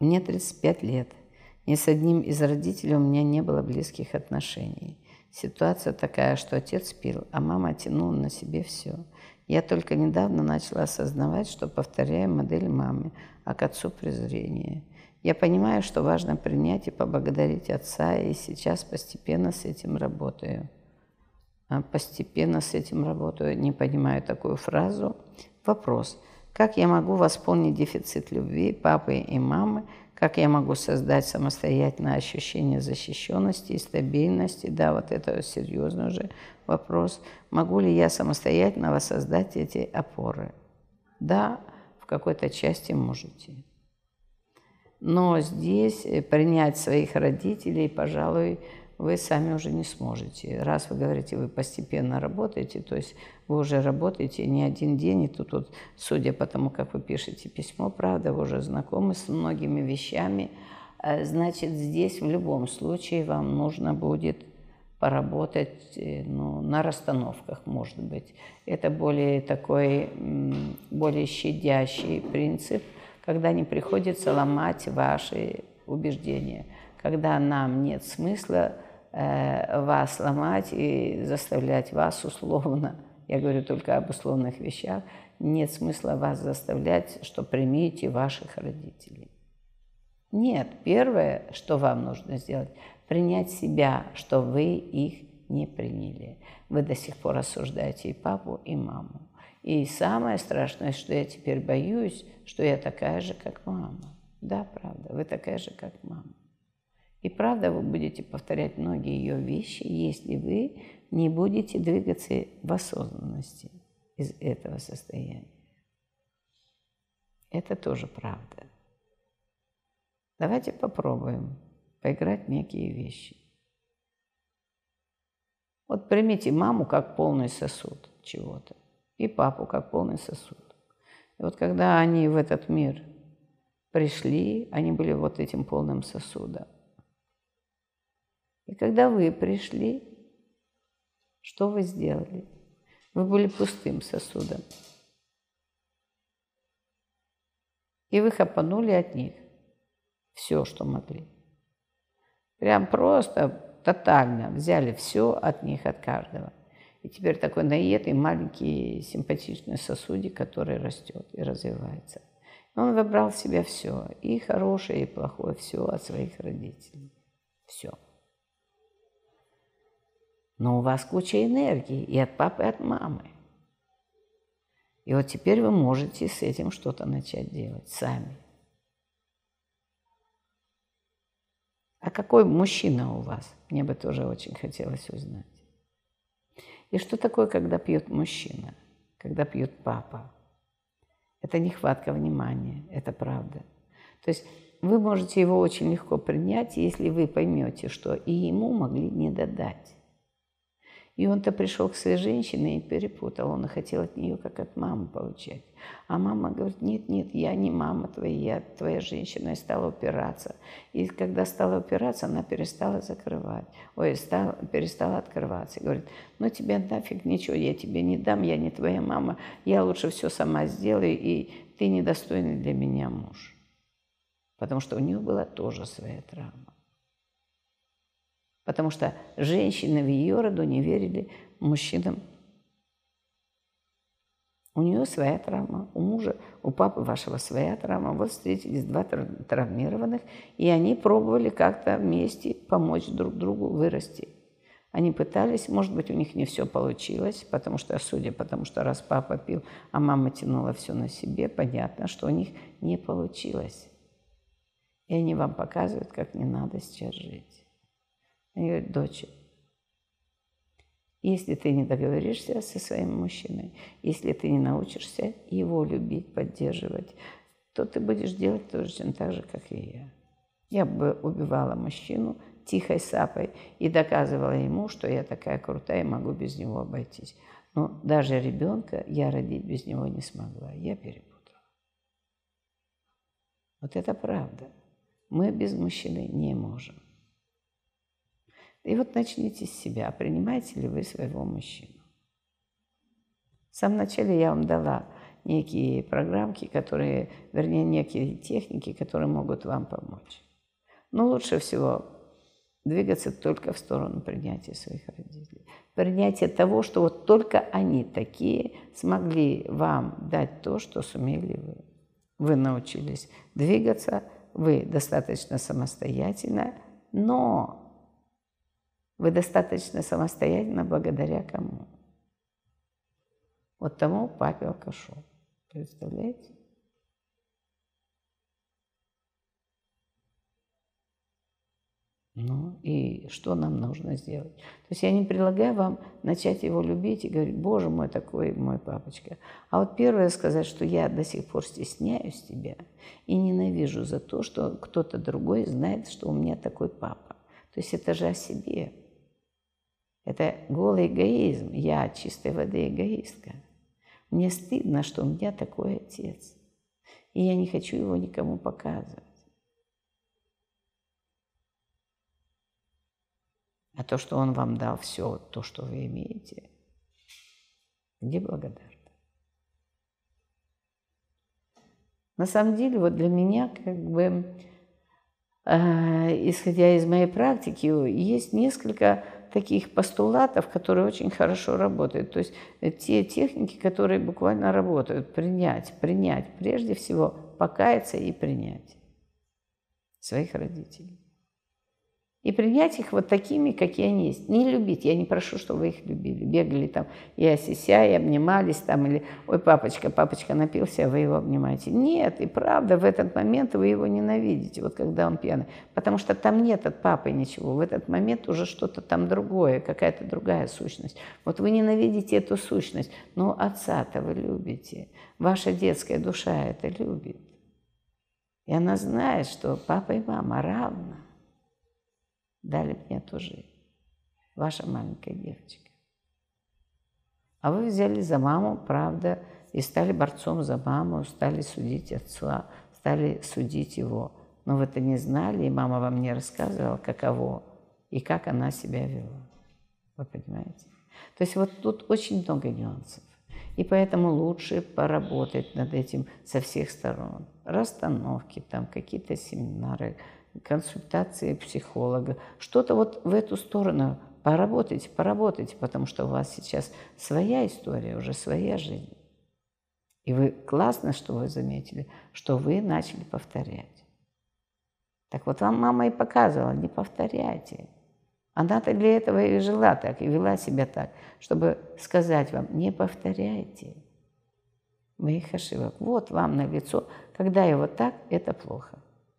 Мне 35 лет. Ни с одним из родителей у меня не было близких отношений. Ситуация такая, что отец пил, а мама тянула на себе все. Я только недавно начала осознавать, что повторяю модель мамы, а к отцу презрение. Я понимаю, что важно принять и поблагодарить отца, и сейчас постепенно с этим работаю. А постепенно с этим работаю, не понимаю такую фразу. Вопрос. Как я могу восполнить дефицит любви папы и мамы, как я могу создать самостоятельное ощущение защищенности и стабильности? Да, вот это серьезный уже вопрос. Могу ли я самостоятельно воссоздать эти опоры? Да, в какой-то части можете. Но здесь принять своих родителей, пожалуй, вы сами уже не сможете. Раз вы говорите, вы постепенно работаете, то есть вы уже работаете не один день, и тут вот, судя по тому, как вы пишете письмо, правда, вы уже знакомы с многими вещами, э, значит, здесь в любом случае вам нужно будет поработать э, ну, на расстановках, может быть. Это более такой, более щадящий принцип, когда не приходится ломать ваши убеждения, когда нам нет смысла вас ломать и заставлять вас условно, я говорю только об условных вещах, нет смысла вас заставлять, что примите ваших родителей. Нет, первое, что вам нужно сделать, принять себя, что вы их не приняли. Вы до сих пор осуждаете и папу, и маму. И самое страшное, что я теперь боюсь, что я такая же, как мама. Да, правда, вы такая же, как мама. И правда вы будете повторять многие ее вещи, если вы не будете двигаться в осознанности из этого состояния. Это тоже правда. Давайте попробуем поиграть в некие вещи. Вот примите маму как полный сосуд чего-то и папу как полный сосуд. И вот когда они в этот мир пришли, они были вот этим полным сосудом. И когда вы пришли, что вы сделали? Вы были пустым сосудом. И вы хапанули от них все, что могли. Прям просто, тотально взяли все от них, от каждого. И теперь такой наедый маленький симпатичный сосудик, который растет и развивается. Он выбрал в себя все, и хорошее, и плохое, все от своих родителей. Все. Но у вас куча энергии и от папы, и от мамы. И вот теперь вы можете с этим что-то начать делать сами. А какой мужчина у вас? Мне бы тоже очень хотелось узнать. И что такое, когда пьет мужчина, когда пьет папа? Это нехватка внимания, это правда. То есть вы можете его очень легко принять, если вы поймете, что и ему могли не додать. И он-то пришел к своей женщине и перепутал. Он хотел от нее как от мамы получать. А мама говорит, нет, нет, я не мама твоя, я твоя женщина. И стала упираться. И когда стала упираться, она перестала закрывать. Ой, стала, перестала открываться. И говорит, ну тебе нафиг ничего, я тебе не дам, я не твоя мама. Я лучше все сама сделаю, и ты недостойный для меня муж. Потому что у нее была тоже своя травма потому что женщины в ее роду не верили мужчинам. У нее своя травма, у мужа, у папы вашего своя травма. Вот встретились два травмированных, и они пробовали как-то вместе помочь друг другу вырасти. Они пытались, может быть, у них не все получилось, потому что, судя потому что раз папа пил, а мама тянула все на себе, понятно, что у них не получилось. И они вам показывают, как не надо сейчас жить. Она говорит, дочь, если ты не договоришься со своим мужчиной, если ты не научишься его любить, поддерживать, то ты будешь делать точно так же, как и я. Я бы убивала мужчину тихой сапой и доказывала ему, что я такая крутая и могу без него обойтись. Но даже ребенка я родить без него не смогла. Я перепутала. Вот это правда. Мы без мужчины не можем. И вот начните с себя, принимаете ли вы своего мужчину. В самом начале я вам дала некие программки, которые, вернее, некие техники, которые могут вам помочь. Но лучше всего двигаться только в сторону принятия своих родителей. Принятие того, что вот только они такие смогли вам дать то, что сумели вы. Вы научились двигаться, вы достаточно самостоятельно, но вы достаточно самостоятельно благодаря кому? Вот тому папе алкашу. Представляете? Ну и что нам нужно сделать? То есть я не предлагаю вам начать его любить и говорить, боже мой, такой мой папочка. А вот первое сказать, что я до сих пор стесняюсь тебя и ненавижу за то, что кто-то другой знает, что у меня такой папа. То есть это же о себе. Это голый эгоизм. Я чистой воды эгоистка. Мне стыдно, что у меня такой отец. И я не хочу его никому показывать. А то, что Он вам дал все, то, что вы имеете, где благодарны? На самом деле, вот для меня, как бы, э, исходя из моей практики, есть несколько таких постулатов, которые очень хорошо работают. То есть те техники, которые буквально работают. Принять, принять. Прежде всего, покаяться и принять своих родителей. И принять их вот такими, какие они есть. Не любить. Я не прошу, чтобы вы их любили. Бегали там и осися, и обнимались там. Или, ой, папочка, папочка напился, а вы его обнимаете. Нет, и правда, в этот момент вы его ненавидите, вот когда он пьяный. Потому что там нет от папы ничего. В этот момент уже что-то там другое, какая-то другая сущность. Вот вы ненавидите эту сущность. Но отца-то вы любите. Ваша детская душа это любит. И она знает, что папа и мама равны дали мне жизнь. Ваша маленькая девочка. А вы взяли за маму, правда, и стали борцом за маму, стали судить отца, стали судить его. Но вы это не знали, и мама вам не рассказывала, каково и как она себя вела. Вы понимаете? То есть вот тут очень много нюансов. И поэтому лучше поработать над этим со всех сторон. Расстановки, там какие-то семинары, консультации психолога, что-то вот в эту сторону поработайте, поработайте, потому что у вас сейчас своя история, уже своя жизнь. И вы классно, что вы заметили, что вы начали повторять. Так вот вам мама и показывала, не повторяйте. Она-то для этого и жила так, и вела себя так, чтобы сказать вам, не повторяйте моих ошибок. Вот вам на лицо, когда я вот так, это плохо.